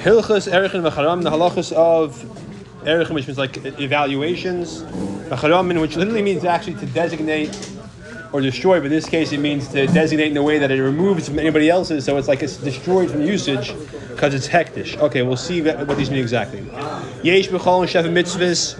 Hilchas Erechim V'charam, the halachas of Erechim, which means like evaluations. V'charam, which literally means actually to designate or destroy, but in this case it means to designate in a way that it removes from anybody else's, so it's like it's destroyed from usage because it's hektish. Okay, we'll see what these mean exactly. Yesh b'chol sheva mitzvahs.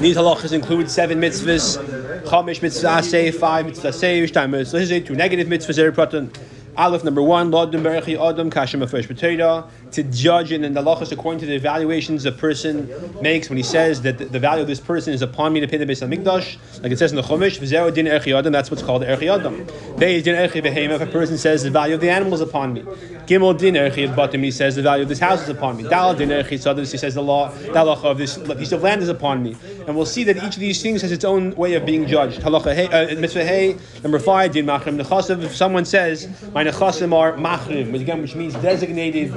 These halachas include seven mitzvahs, chamish mitzvah say, five mitzvah say, shtaim mitzvah two negative mitzvahs. Aleph number one, Lodum Berechi Adam Kashem Afresh Potato, to judge and in the halachas according to the evaluations a person makes when he says that the, the value of this person is upon me to pay the base on Mikdash, like it says in the Chumash, din Erchi Adam, that's what's called Erchi Adam. Beis din Erchi Behema, if a person says the value of the animal is upon me. Gimel din Erchi Batim, he says the value of this house is upon me. Dal din Erchi he says the law, the halacha of this piece of land is upon me. And we'll see that each of these things has its own way of being judged. Halacha hey, uh, mitzvah hey, number five, din machrim nechasav, if someone says, my nechasim are machrim, again, which means designated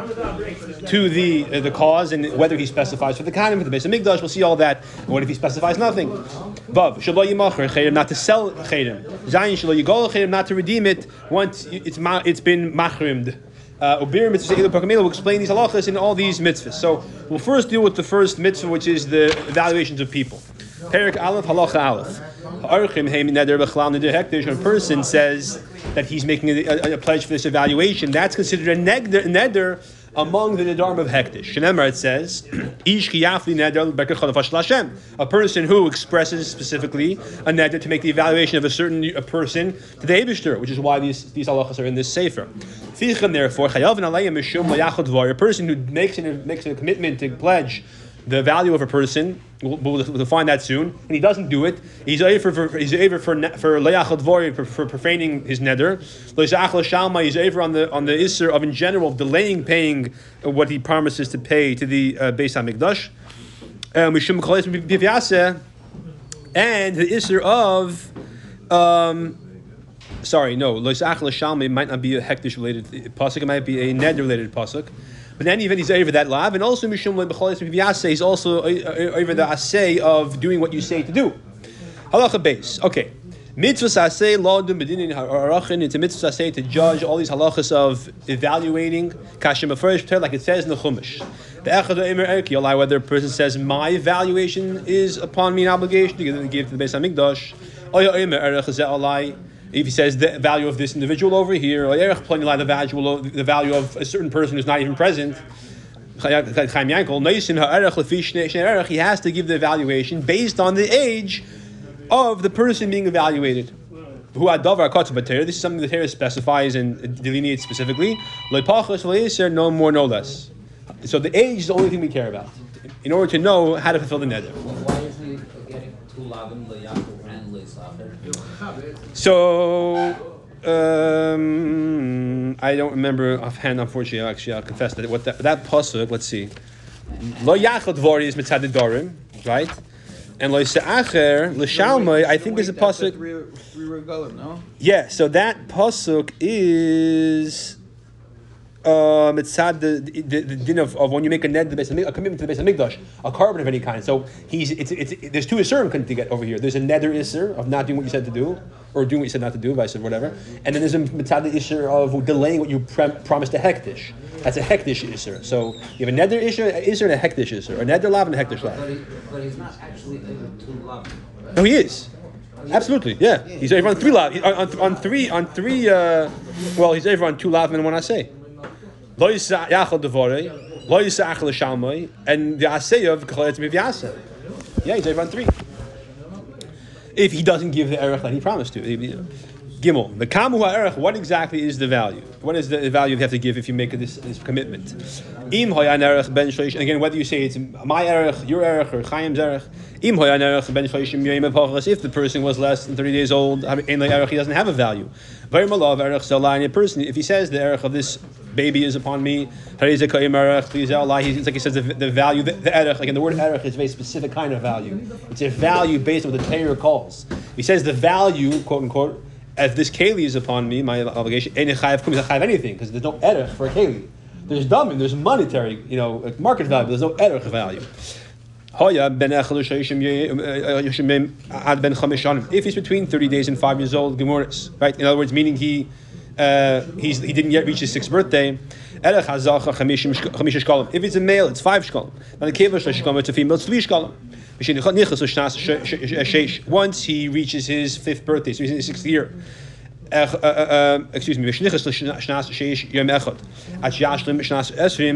to the uh, the cause and whether he specifies for the kanim for the base of migdash. We'll see all that. And what if he specifies nothing? Vav yimacher chedim not to sell chedim. Zayin shelo yigol chedim not to redeem it once it's ma- it's been machrimed. Uh, Obir mitzvah will explain these halachas in all these mitzvahs. So we'll first deal with the first mitzvah, which is the evaluations of people. Perik Aleph Halacha Aleph. Archim Heim Neder B'Chlal Neder Hekdesh. When a person says that he's making a, a, a pledge for this evaluation, that's considered a neder, neder among the nedarim of hektish. Shenemar it says, Ish kiyafli Hashem. A person who expresses specifically a neder to make the evaluation of a certain a person to the Eibishter, which is why these these halachas are in this sefer. Therefore chayav mishum. A person who makes an, makes a commitment to pledge the value of a person. We'll, we'll, find that soon. And he doesn't do it. He's over for, he's over for for for, for profaning his neder. Loisachal shalma. He's over on the on the isser of in general of delaying paying what he promises to pay to the uh, Beis Hamikdash. Um, Mishum kolis b'vyaseh, and the isser of. Um, Sorry, no. Loisachal shalma might not be a hektish related pasuk. It might be a neder related pasuk. But then even he's over that lav, and also mishum lebecholis. He's also uh, uh, over the asay of doing what you say to do. Halacha base. Okay. Mitzvah asay lodum bedinin harachin. It's a mitzvah asay to judge all these halachas of evaluating kashim afresh like it says in the chumash. The echad emer erki alai whether a person says my evaluation is upon me an obligation to give, to to the Beis Hamikdash. Oya emer erech alai if he says the value of this individual over here, or the value, of, the value of a certain person who's not even present, he has to give the evaluation based on the age of the person being evaluated. This is something the Torah specifies and delineates specifically. No more, no less. So the age is the only thing we care about in order to know how to fulfill the nether. Why is he getting two lavim leYaakov and So, um, I don't remember offhand. Unfortunately, actually, I'll confess that what that, that pasuk. Let's see. Lo yachad vori is mitzad dorim, right? And lo se'acher l'shalmai, I think is a pasuk. no? Yeah, so that pasuk is um, it's sad the, the, the din of, of when you make a ned the base a commitment to the base of Mikdash, a carbon of any kind. So he's it's, it's, there's two isurim to get over here. There's a nether isur of not doing what you said to do, or doing what you said not to do, vice whatever, and then there's a mitzad isur of delaying what you pre- promised a hektish. That's a hektish isur. So you have a nether isur, isur and a hektish isur, a nether lav and a hektish lav. But, he, but he's not actually love. No, he is. Absolutely, yeah. He's over on three lav, on, on, on three, on three. Uh, well, he's over on two lav and one I say. Lo yachal devorei, lo yisach l'shalmoi, and the asay of k'choletz mivyasa. Yeah, he's on three. If he doesn't give the erech that he promised to. Gimel, the kamu ha'erech, what exactly is the value? What is the value you have to give if you make this, this commitment? Im hoyan erech ben again, whether you say it's my erech, your erech, or Chaim's erech, im hoyan erech ben if the person was less than 30 days old, ein erech, he doesn't have a value. Very malav erech zelayin, a person, if he says the erech of this baby is upon me, it's like he says the, the value, the, the erech, again, the word erech is a very specific kind of value. It's a value based on what the Torah calls. He says the value, quote unquote, as this keli is upon me, my obligation, ain't chayav anything because there's no erech for a keli. There's dumbing, there's monetary, you know, market value, there's no erech value. Uh, if he's between 30 days and 5 years old, Gemuris, right? In other words, meaning he uh, he didn't yet reach his sixth birthday. If it's a male, it's five shkalim. And the it's a female, it's three shkalim. Once he reaches his fifth birthday, so he's in his sixth year. Uh, uh, excuse me,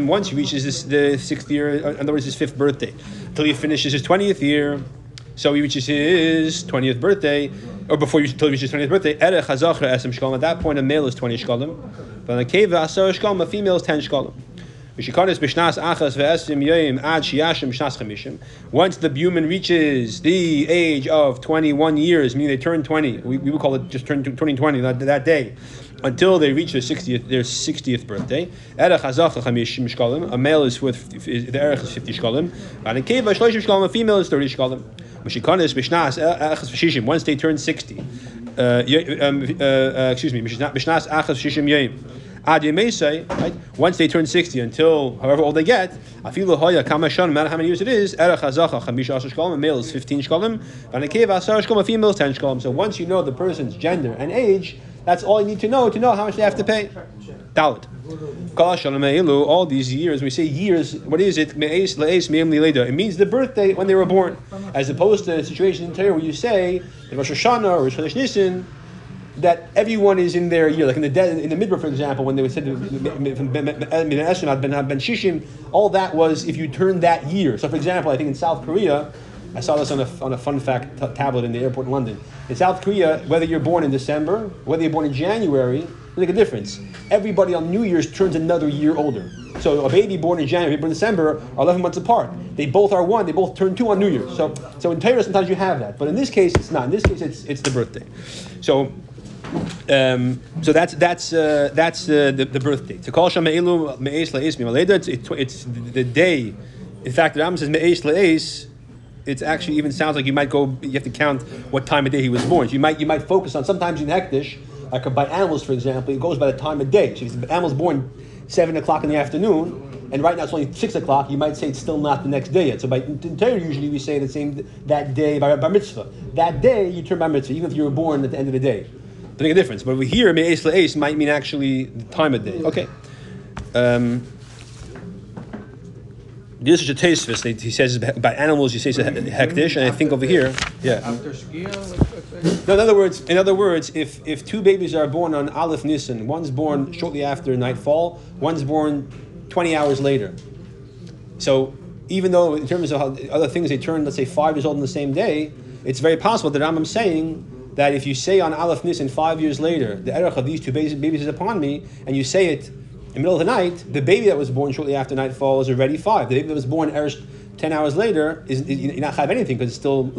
once he reaches the sixth year, in other words, his fifth birthday, until he finishes his twentieth year. So he reaches his 20th birthday, or before you until he reaches his 20th birthday, Erech HaZachra Esem Shkalim. At that point, a male is 20 Shkalim. But on the Keva Asar Shkalim, a female is 10 Shkalim. Once the human reaches the age of 21 years, meaning they turn 20, we, we would call it just turn to- turning 20 that, that day, until they reach their 60th, their 60th birthday. Erech hazacha chamishim shkalim. A male is worth, the erech is 50 shkalim. And in keva a female is 30 shkalim. V'shikanis b'shnas achas v'shishim. Once they turn 60, uh, um, uh, uh, excuse me, b'shnas achas v'shishim yoyim. Ad Yemesei, right? Once they turn 60 until however old they get, Afilu Hoya Kamashon, no matter how many years it is, Erech Hazacha Chamisha Asher Shkolim, a male is 15 Shkolim, and a Asar Shkolim, a female is 10 Shkolim. So once you know the person's gender and age, that's all you need to know to know how much they have to pay. Dalit. All these years, we say years, what is it? It means the birthday when they were born, as opposed to a situation in Torah where you say, Rosh Hashanah or Rosh Nisan, that everyone is in their year. Like in the de- in the midbar, for example, when they said ben shishim, all that was if you turned that year. So, for example, I think in South Korea, I saw this on a, on a fun fact t- tablet in the airport in London. In South Korea, whether you're born in December, whether you're born in January, make a difference. Everybody on New Year's turns another year older. So a baby born in January, born in December, are 11 months apart. They both are one. They both turn two on New Year's. So, so in Torah, sometimes you have that, but in this case, it's not. In this case, it's it's the birthday. So um, so that's that's uh, that's uh, the, the birth. So Le'es Mimaleda. It's it's the day. In fact, the Ram says Me'es Le'es. It actually even sounds like you might go. You have to count what time of day he was born. So you might you might focus on sometimes in Hektish, like by animals, for example, it goes by the time of day. So if the animal's born seven o'clock in the afternoon, and right now it's only six o'clock, you might say it's still not the next day yet. So by in usually we say the same that day by bar mitzvah. That day you turn bar mitzvah, even if you were born at the end of the day. Doesn't make a difference. But over here, me'es le'es might mean actually the time of day. Okay. Um, this is a taste He says by animals, you say it's a hektish, and I think over here, yeah. No, in other words, in other words, if if two babies are born on Aleph Nisan, one's born shortly after nightfall, one's born twenty hours later. So even though in terms of how, other things they turn, let's say five years old on the same day, it's very possible that Rambam's saying that if you say on Aleph Nisan five years later, the erech of these two babies is upon me, and you say it in the middle of the night, the baby that was born shortly after nightfall is already five. The baby that was born eresh ten hours later is, is you're not chayav anything because it's still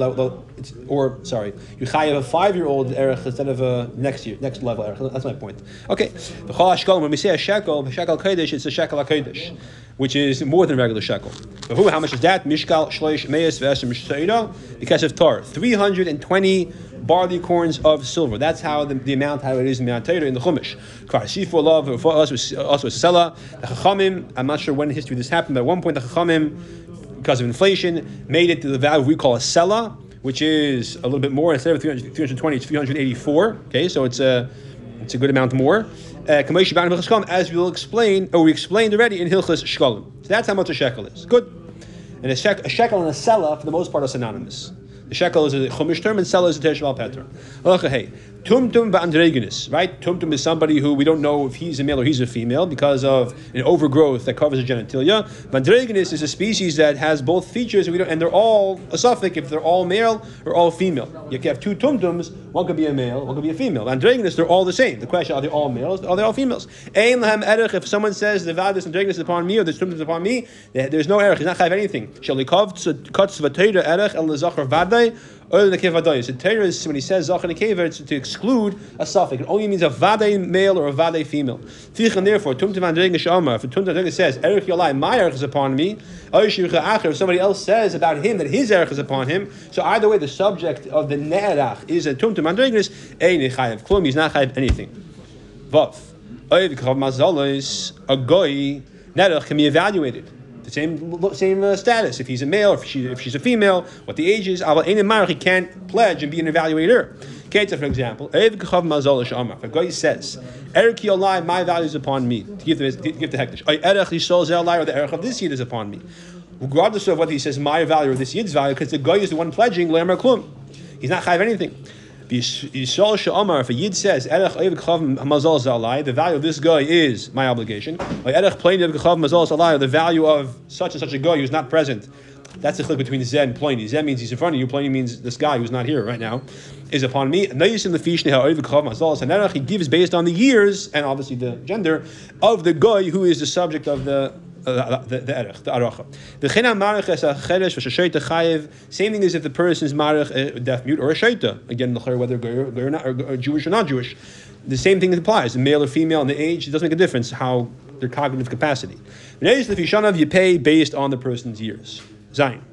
it's, or sorry, you chayav a five year old erech instead of a next year next level erech. That's my point. Okay, the when we say a shekel, a shekel kodesh, it's a shekel kodesh, which is more than regular shekel. How much is that? Mishkal shloish meis v'esem because of tar, three hundred and twenty barley corns of silver. That's how the, the amount how it is in Torah in the Chumash. Kvar sifu love for us was also a sella. The Chachamim. I'm not sure when in history this happened, but at one point the Chachamim, because of inflation, made it to the value we call a sella, which is a little bit more instead of 300, 320, it's 384. Okay, so it's a it's a good amount more. Uh, as we'll explain, or we explained already in Hilchas Shkalim. So that's how much a shekel is. Good. And a, shek, a shekel and a sella, for the most part, are synonymous. The shekel is a chumash term, and sella is a tershval peter. Okay, tumtum ba'andreginus, right? Tumtum is somebody who we don't know if he's a male or he's a female because of an overgrowth that covers the genitalia. Bandreginus is a species that has both features, and, and they're all a suffix if they're all male or all female. You have two tumtums, one could be a male, one could be a female. Andreginus, they're all the same. The question: Are they all males? Are they all females? Erech. If someone says the vadis andreginus is upon me or the tumtum is upon me, there's no erech. He's not chayv anything. Shalikov cuts v'teira erech el Torah is when he says zachar and kever, it's to exclude a suffix. It only means a vade male or a vade female. Tichan therefore tumtum andreginus shamar. If andreginus says erech yalai, my erech is upon me. If somebody else says about him that his erech is upon him, so either way, the subject of the ne'erach is a tumtum andreginus. Ein klum. He's not chayav anything. Vav. A goy ne'erach can be evaluated. The same same uh, status. If he's a male, if, she, if she's a female, what the age is. Aval ein he can't pledge and be an evaluator. Keta, for example. If a guy says, Erech Yolai, my value is upon me, to give the, give the hektish. Erech Yisol Zelai, or the Erech of this yid is upon me. Regardless of whether he says my value or this yid's value, because the guy is the one pledging, Lemer Klum. He's not chayiv anything. If a yid says, the value of this guy is my obligation. The value of such and such a guy who's not present. That's the click between Zeh and Pliny. Zeh means he's in front of you. Pliny means this guy who's not here right now is upon me. He gives based on the years and obviously the gender of the guy who is the subject of the Uh, the the erech, the aracha. The china marich es a cheresh v'shasheita chayiv. Same thing as if the person is marich a uh, deaf mute or a sheita. Again, whether or not, or Jewish or not Jewish. The same thing applies. Male or female, and the age it doesn't make a difference how their cognitive capacity. You pay based on the person's years. Zion.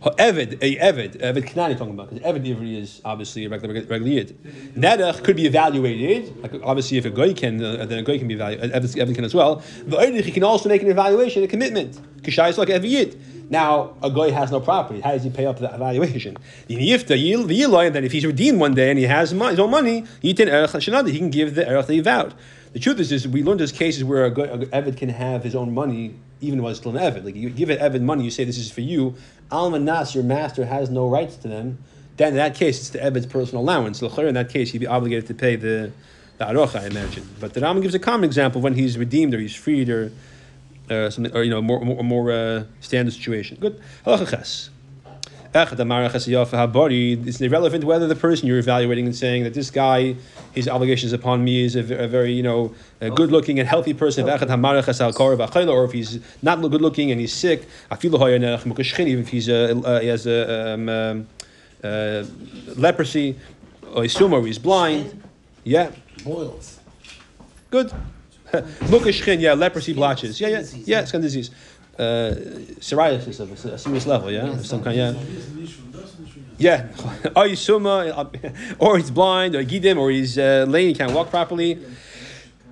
Eved, a Eved, Eved Kanani talking about, because Eved Ivri is obviously a regular, regular Yid. Nedach uh, could be evaluated, like obviously if a Goy can, uh, then a Goy can be evaluated, uh, Eved, Eved can as well. The Eidich, he can also make an evaluation, a commitment. Kishai is like Eved Yid. Now, a Goy has no property. How does he pay up that evaluation? The Yifta, the Yiloy, then if he's redeemed one day and he has his own money, he can uh, give the Erech that he vowed. The truth is, is we learned there's cases where a, a Eved can have his own money even while it's still an Eved. Like you give an Eved money, you say this is for you. Almanas, your master has no rights to them. Then in that case, it's the Eved's personal allowance. In that case, he'd be obligated to pay the the arocha, I imagine. But the Rambam gives a common example when he's redeemed or he's freed or uh, something, or you know, more more, more uh, standard situation. Good. It's irrelevant whether the person you're evaluating and saying that this guy, his obligations upon me is a, a very, you know, good looking and healthy person, or if he's not good looking and he's sick, even if he's uh, he has a, um, um, uh, leprosy, or he's or he's blind. Yeah. Boils. Good. Mukashchin, yeah, leprosy blotches. Yeah, yeah, yeah, skin disease uh, psoriasis of a, serious level, yeah, of some kind, yeah. Yeah, or he's suma, or he's blind, or gidim, or he's uh, lame, he can't walk properly.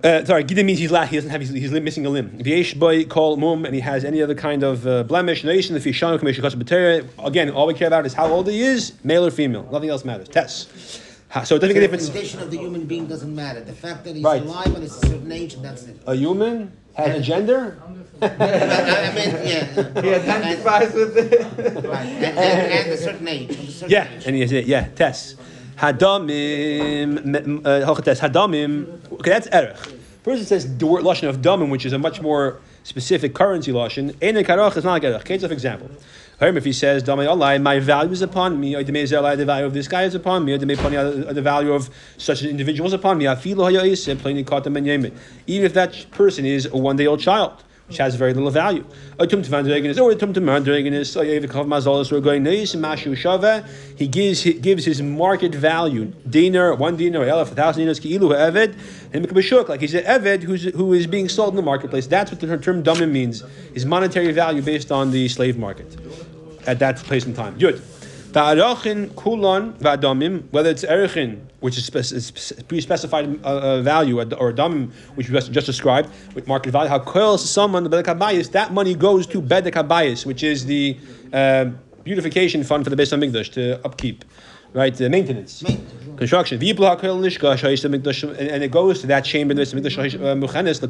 Uh, sorry, gidim means he's la- he doesn't have he's, he's missing a limb. If yesh boy call mum and he has any other kind of uh, blemish, again, all we care about is how old he is, male or female. Nothing else matters. Test. So it doesn't make a difference. The condition of the human being doesn't matter. The fact that he's Right. alive and it's a certain age, and that's it. A human has a gender. I mean, yeah. He identifies with it. And, right. And, and, and a certain age. a certain Yeah, age. and he has it. Yeah, Tess. Hadamim, uh, Hochates, Hadamim. Okay, that's Erech. Person says the word lashon of damim, which is a much more specific currency lashon. Ene karach is not like Erech. Case of example. If he says, "Damay Allah, my value is upon me," the value of this guy is upon me, the value of such an individual is upon me. Even if that person is a one-day-old child which has very little value. He gives he gives his market value, dinar, one dinar, elef, a thousand dinars, ki'ilu eved, and like he's an eved who's who is being sold in the marketplace. That's what the term dumim means, is monetary value based on the slave market at that place and time. Kulan v'adamim, whether it's erichin, which is, pre-specified uh, uh, value, or adamim, which we just, described, with market value, how koils someone the bedek that money goes to bedek habayis, which is the uh, beautification fund for the Beis Hamikdash to upkeep, right, the maintenance. Construction. And it goes to that chamber in the Beis Hamikdash, uh, the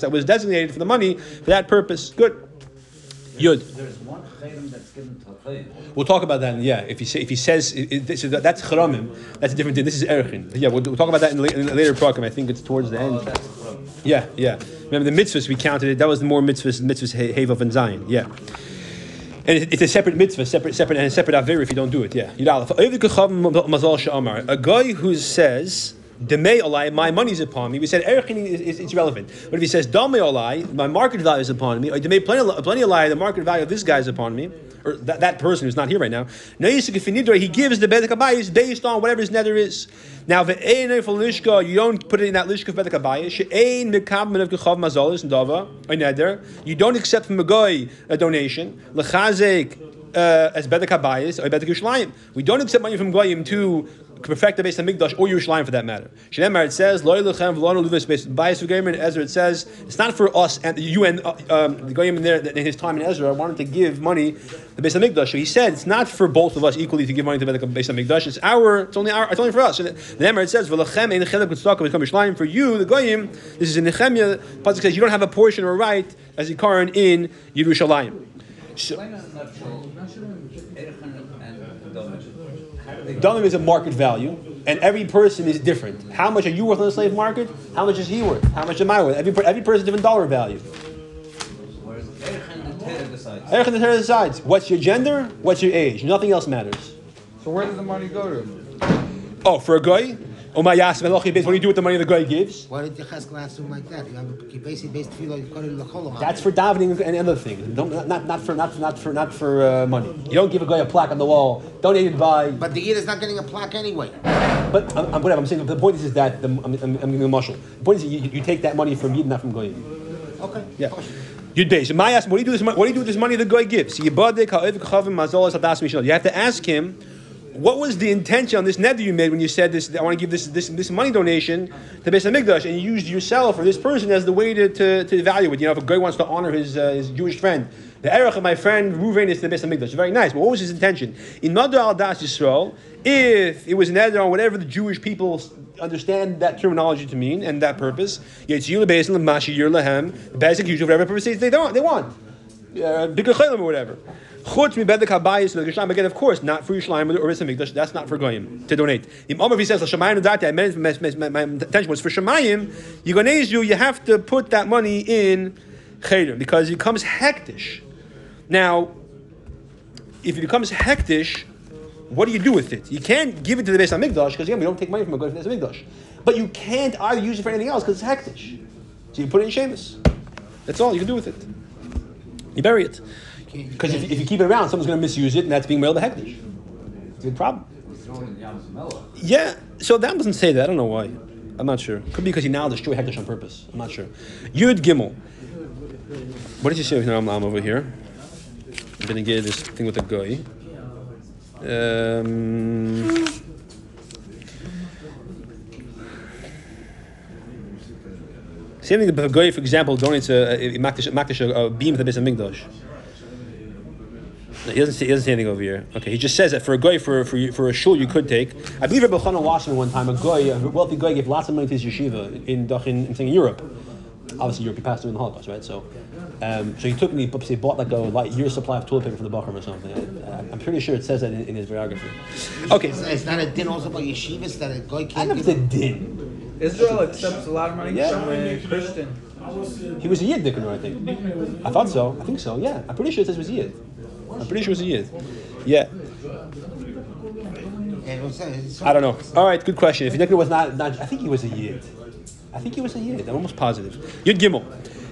that was designated for the money for that purpose. Good. Yud. There's one chayim that's given to a chayim. We'll talk about that. Yeah, if he say, if he says it, it, so that, that's charamim, that's a different thing. This is erichin. Yeah, we'll, we'll, talk about that in, in a later program. I think it's towards the end. Oh, yeah, yeah. Remember the mitzvahs we counted it. That was the more mitzvahs, mitzvahs Havav and Zion. Yeah. And it's a separate mitzvah, separate, separate, and a separate aver if you don't do it. Yeah. A guy who says Demei olai, my money's upon me. We said erichin is, is, it's relevant. But if he says dame olai, my market value is upon me, or demei plenty plenty olai, the market value of this guy is upon me, or that, that person who's not here right now. He gives the bedek abayis based on whatever his nether is. Now lishka, you don't put it in that lishka of bedek abayis. You don't accept from a a donation. Lechazek uh, as bedek habayis or bedek yishlayim. We don't accept money from goyim to perfect the base of Mikdash or Yerushalayim for that matter. Shemar it says, "Lo ylechem v'lo luvis base bias v'geimer." Ezra it says, it's not for us and you and uh, um, the goyim in there in his time in Ezra wanted to give money the base of Mikdash. So he said it's not for both of us equally to give money to the base of Mikdash. It's our. It's only our. It's only for us. And the Emir it says. For you, the goyim, this is in Nehemiah. Pasuk says you don't have a portion or a right as a Karan in Yerushalayim. So, Explain in a nutshell, Erchen and Dominic. How do they Damim is a market value, and every person is different. How much are you worth on the slave market? How much is he worth? How much am I worth? Every, every person different dollar value. Erech and the Torah decides what's your gender, what's your age. Nothing else matters. So where does the money go to? Oh, for a guy, oh my yas, what do you do with the money the guy gives? Why did Yecheskel answer him like that? You have a basically based tefillah, you cut it. That's for davening and other things. Don't, not, not for not, not for not for uh, money. You don't give a guy a plaque on the wall donated by. But the is not getting a plaque anyway. But I'm, I'm, whatever. I'm saying the point is, is that the, I'm, I'm, I'm giving a muscle. The point is you, you take that money from Yid, not from Goyim. Okay. Yeah. Yud Beis. So my ask, what do you do with this money? What do you do with this money the guy gives? You have to ask him, what was the intention on this net that you made when you said this? I want to give this this, this money donation to Beis Hamikdash, and you used yourself or this person as the way to, to, to evaluate. You know, if a guy wants to honor his uh, his Jewish friend, the erech of my friend Ruvain is the Beis Hamikdash. Very nice. But what was his intention? In Madu al Das Yisrael, if it was an on whatever the Jewish people understand that terminology to mean and that purpose, it's Yitzhak Beis Lamashi Yir Lahem, the basic usual whatever purpose they don't they want uh, or whatever. Chutz mi bedek habayis v'geshlam again, of course, not for Yerushalayim or Risa Mikdash. That's not for goyim to donate. Im Omer he says l'shamayim nadati. I meant my, my, intention was for Shemayim. Use you you have to put that money in chayrim because it becomes hektish. Now, if it becomes hektish, what do you do with it? You can't give it to the Beis Hamikdash because again we don't take money from a goy from the. But you can't either use it for anything else because it's hektish. So you put it in Shemus. That's all you can do with it. You bury it. Because if, if you keep it around, someone's going to misuse it, and that's being mailed to Hektish. It's a big problem. Throw it in Yam Zamela. Yeah, so that doesn't say that. I don't know why. I'm not sure. Could be because he now destroyed Hektish on purpose. I'm not sure. Yud Gimel. What did you say with Ram Lam over here? I'm going to get this thing with the guy. Um, same thing. If a guy, for example, donates a, a, a, makdish- makdish a, a beam to the base of No, He doesn't say, he doesn't say anything over here. Okay, he just says that for a guy for for for a shul you could take. I believe Rabbi Elchonon Wasserman one time a guy, a wealthy guy, gave lots of money to his yeshiva in in, in, in Europe. Obviously, Europe he passed during the Holocaust, right? So, um, so he took me, he bought like a like year supply of toilet paper from the Bachram or something. I, I'm pretty sure it says that in, in his biography. Okay, It's, it's not a din also about yeshivas that a guy I can't never give. said din. Israel accepts a lot of money Yeah. from a Christian. He was a Yid, Dickon, I think. I thought so. I think so. Yeah, I'm pretty sure it says he was a Yid. I'm pretty sure a Yid. Yeah. I don't know. All right, good question. If Dickon was not, not, I think he was a Yid. I think he was a Yid. I'm almost positive. Yud Gimel.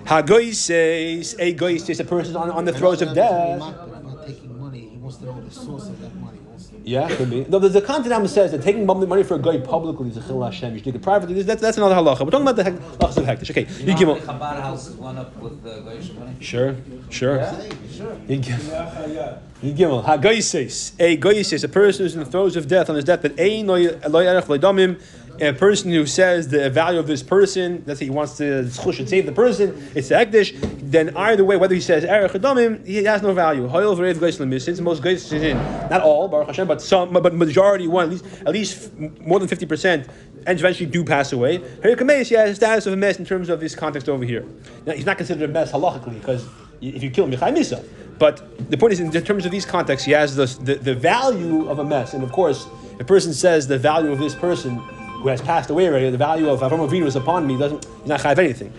Hagoy says, a goy says a person on, on the throes of death. About taking money, he wants to know the source of that money. Yeah, could be. No, there's a content says that taking money for a guy publicly is a chil Hashem. You should take it privately. That's, that's another halacha. We're talking about the halachas of hektish. Okay, You Yud know many Gimel. Chabad houses went up with the Goyish money? Sure, sure. Hey, sure. Yud Gimel. Yud Gimel. Hagoy says, a goy says a person who's in the throes of death on his deathbed. Ein lo lo yarech lo damim. A person who says the value of this person, say he wants to and save the person, it's the hektish. Then either way, whether he says erech or damim, he has no value. Lemis. Most sin, not all, Baruch Hashem, but some, but majority one, at least at least more than fifty percent, and eventually do pass away. Harikameis, he has the status of a mess in terms of this context over here. Now he's not considered a mess halachically because if you kill him, you're misa. But the point is, in terms of these contexts, he has the, the, the value of a mess. And of course, a person says the value of this person who has passed away already, the value of Avram Avinu is upon me, doesn't, he's not chayav anything.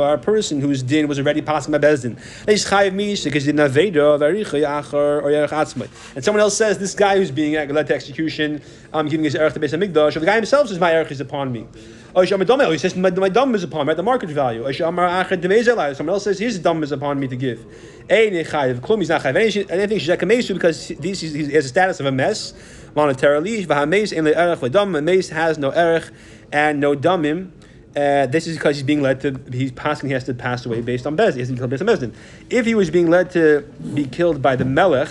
A person whose din was already passed by bezdin. And someone else says, this guy who's being uh, led to execution, I'm giving his erech to beis hamikdash, the guy himself says, my erech is upon me. He says, my, dam is upon me, the market value. Someone else says, his dam is upon me to give. Anything, because he has a status of a mess, monetarily. V'hameis mace has no erech and no damim. Uh, this is because he's being led to, he's passing, he has to pass away based on Bez, he has to be killed based on Bezdin. If he was being led to be killed by the Melech,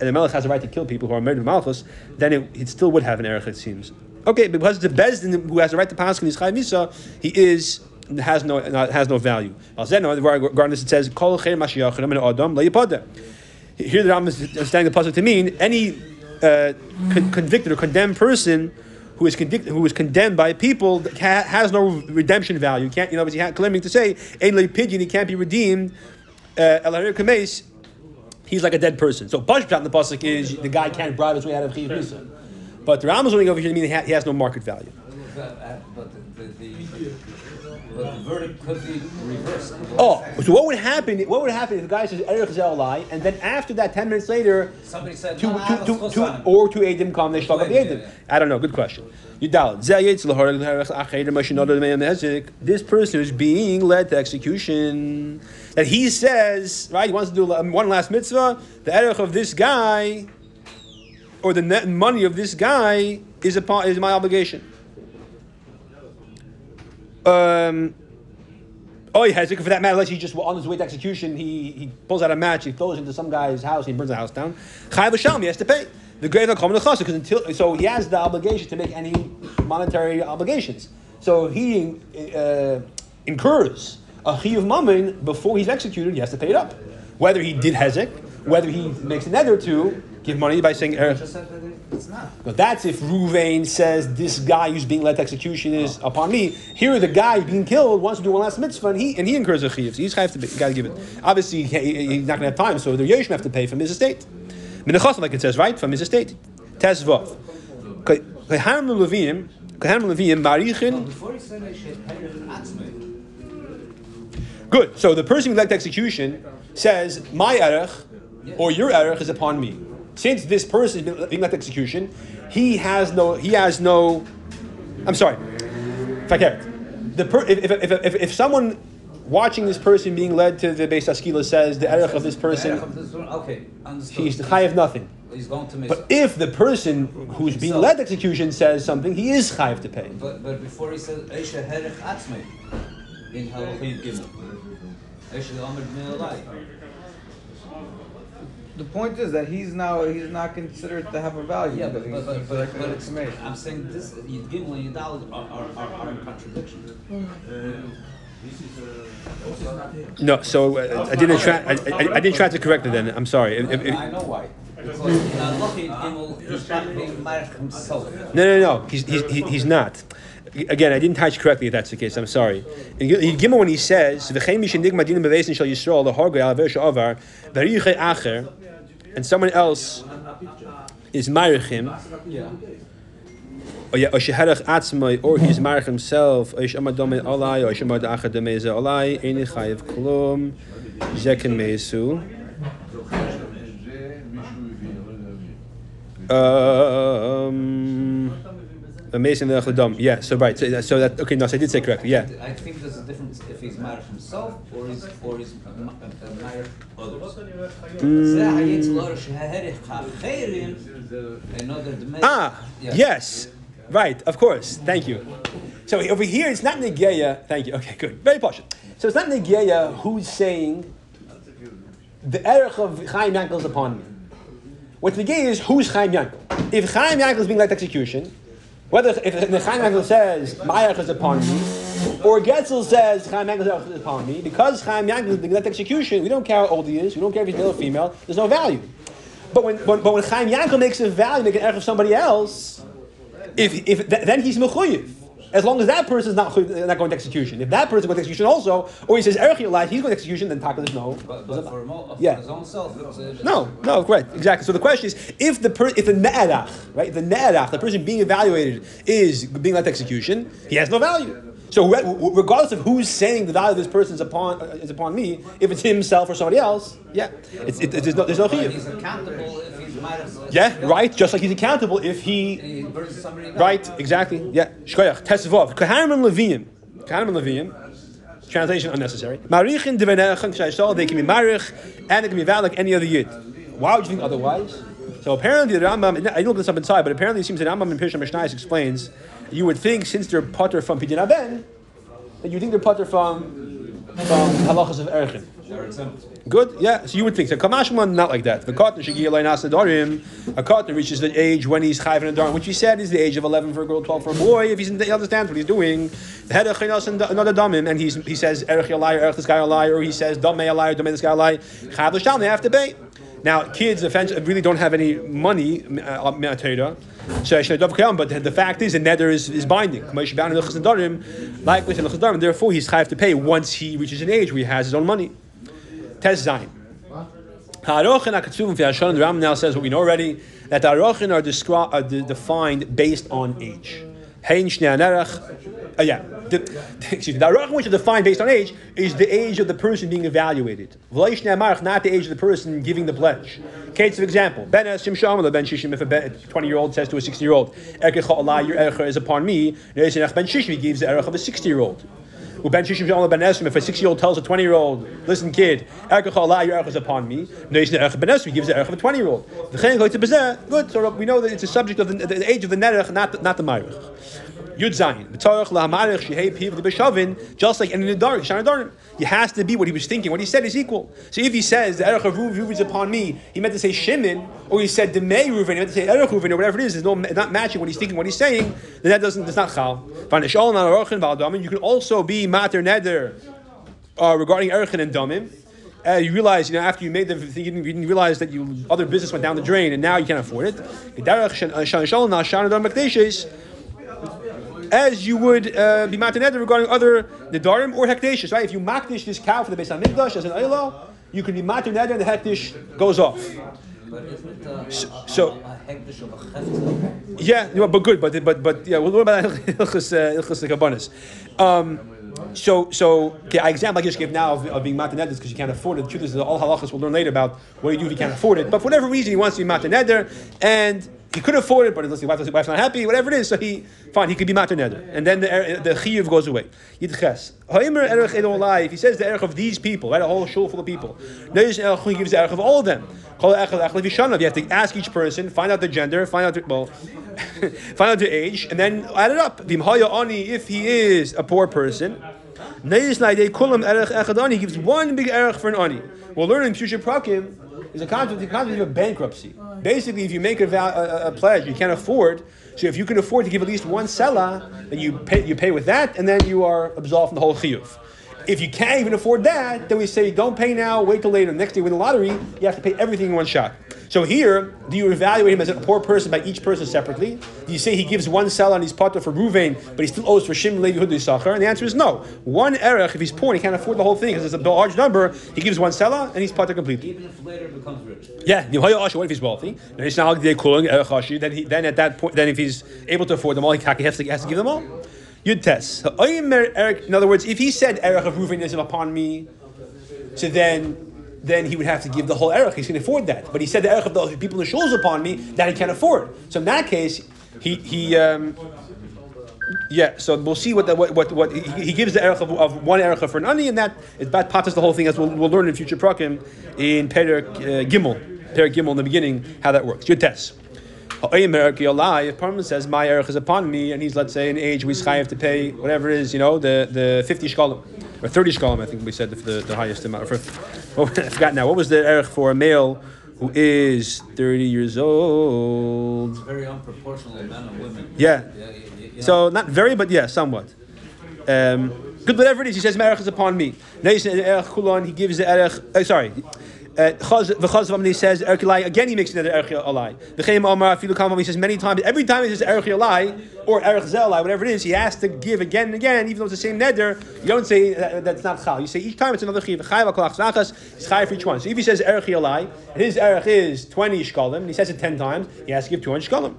and the Melech has a right to kill people who are married to Malchus, then it, it still would have an erech, it seems. Okay, because the a Bezdin who has the right to pass in his Misa, he is has no has no value. Regarding this, it says Kol Adam Here the Ram is understanding the puzzle to mean any uh, con- convicted or condemned person who is convicted, who is condemned by people ha- has no redemption value. Can't you know? He had claiming to say Le Pidyon, he can't be redeemed. Uh, he's like a dead person. So Pashpshat in the pasuk is the guy can't bribe his way out of Chiyuv. But the Ram is only over here to mean he, he has no market value. But, uh, but the, the, the, but the verdict could be reversed. Oh, so what would happen? What would happen if the guy says Erech Zel lie, and then after that, ten minutes later, Somebody said, two, no, no, I have two, a two, two, or two Adim come, they shlag up the Adim. I don't know. Good question. Yudal. This person is being led to execution. That he says, right? He wants to do um, one last mitzvah. The erech of this guy, or the net money of this guy, is upon is my obligation. Um. Oh, he has for that matter. Say he just on his way to execution, he, he pulls out a match, he throws it into some guy's house, he burns the house down. Hashem, he has to pay. The grave of Common because until so he has the obligation to make any monetary obligations. So he uh, incurs a of mammon before he's executed. He has to pay it up, whether he did hezek, whether he makes a nether to give money by saying. Er, that but that's if Ruvain says this guy who's being led to execution is upon me. Here, the guy being killed wants to do one last mitzvah, and he and he incurs a chiyuv. So he's chayav to be, got to give it. Obviously, he, he- he's not going to have time, so the Yoshim have to pay from his estate. Minachos, like it says, right from his estate. Tezvav. Kehanim levim, kehanim levim marichin. Before he said I should pay an atzmei. Good. So the person who led to execution says, my erech or your erech is upon me. Since this person is being led to execution, he has no. He has no. I'm sorry. If I can, the per, if, if, if, if, if someone watching this person being led to the Beis Askila says the erech of this person, Okay, he's the chayiv nothing. He's going to miss. But if the person who's being led to execution says something, he is chayiv to pay. But, but before he says Eisha herech atzmei, in Halachim Gimel. Eisha Amr Me'alai. The point is that he's now he's not considered to have a value. Yeah, but, but, but, but, but it's, information. I'm saying this, Yud Gimel and Yud Dalet are, are, are, are in contradiction. No, so uh, I didn't try. I, I, I didn't try to correct it. Then I'm sorry. If- if- if- I know why. Because in Halachim Gimel, he's not being himself. No, no, no. He's, he's, he- he's not. Again, I didn't touch correctly if that's the case. I'm sorry. In Gimel, when he says, "V'chein mi madin bevesin shel Yisrael lehargei al aver she'avar, v'richei acher," and someone else is marichim, Yeah. or yeah, or sheherach atzmai, or he's marich himself, or yishamad domei alai, or yishamad acher domei ze alai, eini chayiv klum, zeken meisu. Um, Amazing the Dom. Yeah, so right. So, so that, okay, no, so I did say correctly. Yeah. I think there's a difference if he's married himself or he's, or married others. Mm. Ah, yes. Right, of course. Thank you. So over here, it's not Negeya. Thank you. Okay, good. Very posh. So it's not Negeya who's saying the erich of Chaim Yankel is upon me. What Negeya is who's Chaim Yankel. If Chaim Yankel is being like execution, whether if the Chaim Yankel says erech is upon me, or Getzel says Chaim erech is upon me, because Chaim being led to execution, we don't care how old he is, we don't care if he's male or female. There's no value. But when, when, but when Chaim Yankel makes a value, make an erech of somebody else, if, if th- then he's mechuyev. As long as that person is not, not going to execution. If that person is going to execution also, or he says erech life, he's going to execution, then taka is no. But, but for, for Yeah. his own self, No, no, correct, exactly. So the question is, if the per, if the ne'erach, right, the ne'erach, the person being evaluated is being led to execution, he has no value. So regardless of who's saying the value of this person is upon uh, is upon me, if it's himself or somebody else, yeah, it's, it, there's no there's no chiyuv. he's accountable if he's married. Yeah, right. Just like he's accountable if he He burns somebody. Right, exactly. Yeah. Shkoyach. Tesvav. Kahanim and Levim. Kahanim and Levim. Translation unnecessary. Marichin devenechan k'shayshol. They can be marich and it can be valid like any other yid. Why would you think otherwise? So apparently the Rambam. I didn't look this up inside, but apparently it seems that Rambam in Pirsha Mishnayos explains. You would think since they're putter from Pidyon Aben, that you think they're putter from from halachas of erichin. Good, yeah. So you would think so. Kamashman, not like that. The cotton A cotton reaches the age when he's chayv and which he said is the age of eleven for a girl, twelve for a boy. If he's in, he understands what he's doing, the head of another damim, and he's, he says erech a liar, erech this guy a liar, or he says damei a liar, damei this guy a liar. Chayv l'shtal, they have to pay. Now, kids really don't have any money, uh, so but the fact is, the nether is, is binding. Like we said, therefore he's chayav to pay once he reaches an age where he has his own money. Test. The Ram now says what we know already that the Arochin are, descri- are de- defined based on age. Hein uh, yeah, the, excuse me, the Arochin which is defined based on age is the age of the person being evaluated. Not the age of the person giving the pledge. Case of example, Ben Ben Shishim, if a 20 year old says to a 60 year old, Your Ercha is upon me, Ben Shishim gives the Ercha of a 60 year old. Ben Shishim Ben Esrim, if a six year old tells a 20 year old, listen, kid, Allah, your Erech is upon me, Ben Esrim gives the Erech of a 20 year old. Good, so we know that it's a subject of the, the age of the Nerech, not the, not the Myrich. Yud Zayin. Just like in the dark, Shana It has to be what he was thinking. What he said is equal. So if he says the erech of Ruven is upon me, he meant to say Shimon, or he said Demei Ruven, he meant to say erech Ruven, or whatever it is. No not matching what he's thinking, what he's saying. Then that doesn't. That's not chal. You can also be mater neder uh, regarding erechin and damim. Uh, you realize, you know, after you made the thing, you didn't, you didn't realize that your other business went down the drain, and now you can't afford it as you would uh, be mataneder regarding other nedarim or hekdeshes, right? If you makdish this cow for the Beis Hamikdash as an oila, you can be mataneder and the hekdish goes off. So, so yeah, but good, but but but yeah, we'll learn about ilchus uh, um, so, so okay, I example I just gave now of, of being mataneder because you can't afford it. The truth is, all halachas we'll learn later about what do you do if you can't afford it. But for whatever reason, he wants to be mataneder, and he could afford it, but his wife, his wife's not happy, whatever it is. So he, fine, he could be matter neder, and then the er, the chiyuv goes away. Yidches. If he says the erech of these people, right, a whole shul full of people, he gives the erech of all of them. You have to ask each person, find out the gender, find out well, find out the age, and then add it up. If he is a poor person, he gives one big erech for an ani. We'll learn in prakim is a concept, the concept of bankruptcy. Basically, if you make a, a, a, pledge you can't afford, so if you can afford to give at least one sela, then you pay, you pay with that, and then you are absolved from the whole chiyuv. If you can't even afford that, then we say don't pay now, wait till later. Next day, win the lottery, you have to pay everything in one shot. So here, do you evaluate him as a poor person by each person separately? Do you say he gives one sell on his potter for Ruvain, but he still owes for Shim Levi Hudu? And the answer is no. One erech, if he's poor and he can't afford the whole thing because it's a large number, he gives one seller and he's potter completely. Even if later becomes rich. Yeah, what if he's wealthy? Then, he, then at that point, then if he's able to afford them all, he has to, has to give them all. Yud test. In other words, if he said erech of Ruvain is upon me, so then then he would have to give the whole erech. Going to afford that. But he said the erech of the people in the shul is upon me that he can't afford. So in that case, he he. Um, yeah, so we'll see what the, what what, what he, he gives the erech of, of one erech for an ani, and that is bad patas the whole thing as we'll, we'll learn in future prakim in Perik uh, Gimel, Perik Gimel in the beginning how that works. Your test. If Parman says my erech is upon me, and he's let's say an age we have to pay whatever it is, you know, the the fifty shkalim or thirty shkalim, I think we said the, the, the highest amount. For, oh, I forgot now. What was the erech for a male who is thirty years old? It's very unproportional men and women. Yeah. yeah, yeah, yeah. So not very, but yeah, somewhat. Um, good, whatever it is, he says, "Erech is upon me." He gives the erech. Uh, sorry, Uh, V'chaz he says erkilai again. He makes another erch alai. V'cheim Omar afilu kam he says many times. Every time he says erch alai or erch zelai, whatever it is, he has to give again and again, even though it's the same neder. You don't say that, that's not chal. You say each time it's another chiv. Chayv akolach zachas. It's chayv for each one. So if he says erch alai, his erch is twenty shkalim, and he says it ten times, he has to give two hundred shkalim.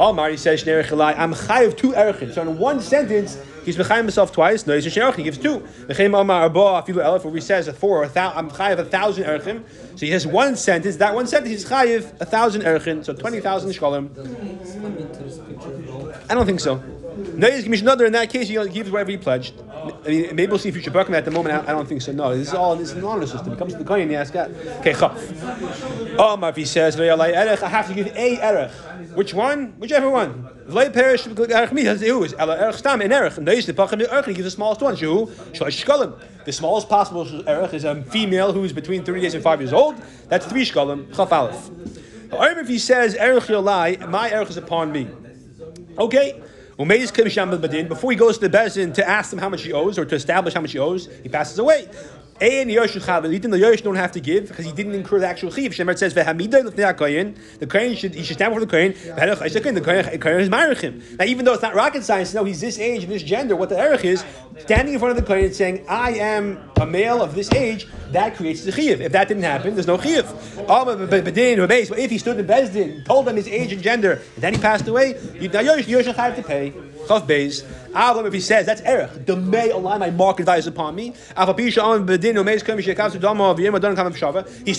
Omar he says I'm chayv two erchim. So in one sentence. He's mechayim himself twice. No, he's a He gives two. Mechayim amar arba afilu elef, where he says a four a thousand. I'm chayiv a thousand erchim. So he has one sentence. That one sentence he's chayiv a thousand erchim. So twenty thousand shkalim. I don't think so. Neiz Mishnah, in that case, he gives whatever he pledged. I mean, maybe we'll see future Bakum at the moment. I I don't think so. No, this is all this is an honor system. It comes to the coin, he asks God. Okay, chaf. Oh, if he says, I have to give a erech. Which one? Whichever one. V'lei perish erech mi has is ela erech stam in erech. Neiz the pachim erech. He gives the smallest one. Shu shlosh shkalim. The smallest possible erech is a female who is between thirty days and five years old. That's three shkalim. Chaf aleph. However, if he says erech yolai, my erech is upon me. Okay. Before he goes to the Bezin to ask them how much he owes or to establish how much he owes, he passes away. And Yosh Chav, the Yosh don't have to give because he didn't incur the actual chiv. Shemar says, "Vehamida lefnei kohen." The kohen should he should stand before the kohen. The kohen is him. Now, even though it's not rocket science, no, he's this age and this gender. What the erich is, standing in front of the kohen and saying, "I am a male of this age," that creates the chiv. If that didn't happen, there's no chiv. Oh, but if he stood in Bezdin, told them his age and gender, and then he passed away, Yosh have to pay. Chav Beis. Avram, if he says that's erech, the may align my market values upon me. He stood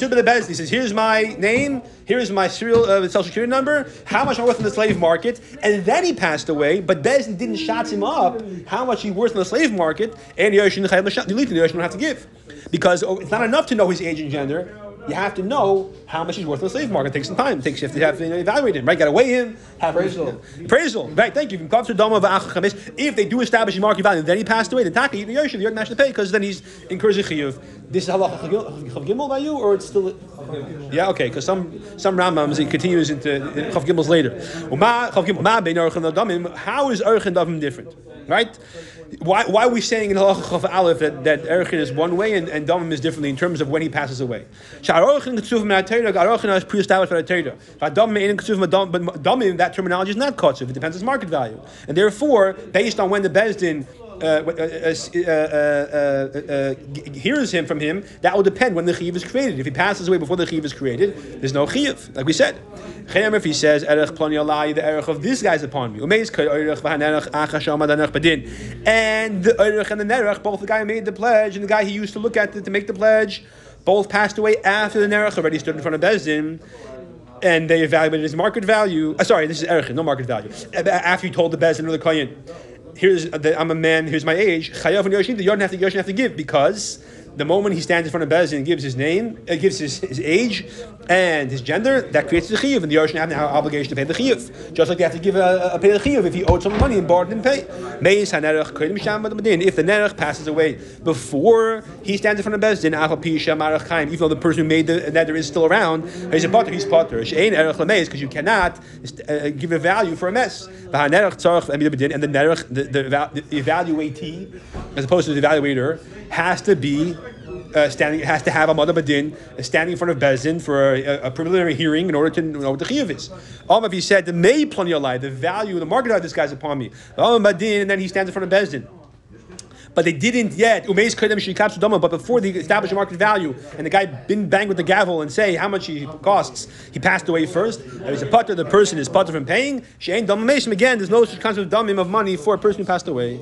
by the Bezdin. He says, "Here's my name. Here's my serial uh, social security number. How much am I worth in the slave market?" And then he passed away. But Bezdin didn't shots him up. How much he worth in the slave market? And the Yoshin don't have to give because oh, it's not enough to know his age and gender. You have to know how much he's worth in the slave market. It takes some time. It takes you have to have to evaluate him, right? Got to weigh him, have appraisal. Appraisal, right? Thank you. If they do establish a market value, then he passed away. Then Taki, the Yoshim, the York to pay because then he's incurs a chiyuv. This is halacha gimel by you, or it's still. Yeah, okay. Because some some Rambams it continues into chav gimels later. How is erchen damim different? Right? Why, why are we saying in halacha chav aleph that that erchen is one way and, and is differently in terms of when he passes away? Arochin is pre-established by the Torah. But damim, that terminology is not kotzuv. It depends on its market value, and therefore, based on when the bezdin hears him from him, that will depend when the chiv is created. If he passes away before the chiv is created, there's no chiv, like we said. If he says erech alai, the erech of this guy's upon me. And the erech and the nerech, both the guy who made the pledge and the guy he used to look at to make the pledge, both passed away after the nerech already stood in front of Bezdin and they evaluated his market value. Uh, sorry, this is Erech, no market value. After he told the Bezdin or the Kohen, here's I'm a man, here's my age. Chayav and Yoshin, the Yoshin have to Yoshin have to give because the moment he stands in front of Bezin and gives his name, uh, gives his, his age and his gender, that creates the chiyuv, and the Yoshin have an obligation to pay the chiyuv. Just like they have to give a, a pay the chiyuv if he owed some money and borrowed and didn't pay. If the nerech passes away before he stands in front of Bezin, even though the person who made the nether is still around, he's a potter, he's potter. Because you cannot uh, give a value for a mess. And the nerech, the, the, the evaluatee, as opposed to the evaluator, has to be uh, standing has to have a mother badin uh, standing in front of bezin for a, a, preliminary hearing in order to know what the chiyuv is. Um, if he said the may plani the value, the market of this guy's upon me. Badin, and then he stands in front of bezin. But they didn't yet. Umeis kedem But before they established a market value, and the guy didn't bang with the gavel and say how much he costs, he passed away first. And he's a putter. The person is putter from paying. She ain't dumb Again, there's no such concept of damim of money for a person who passed away.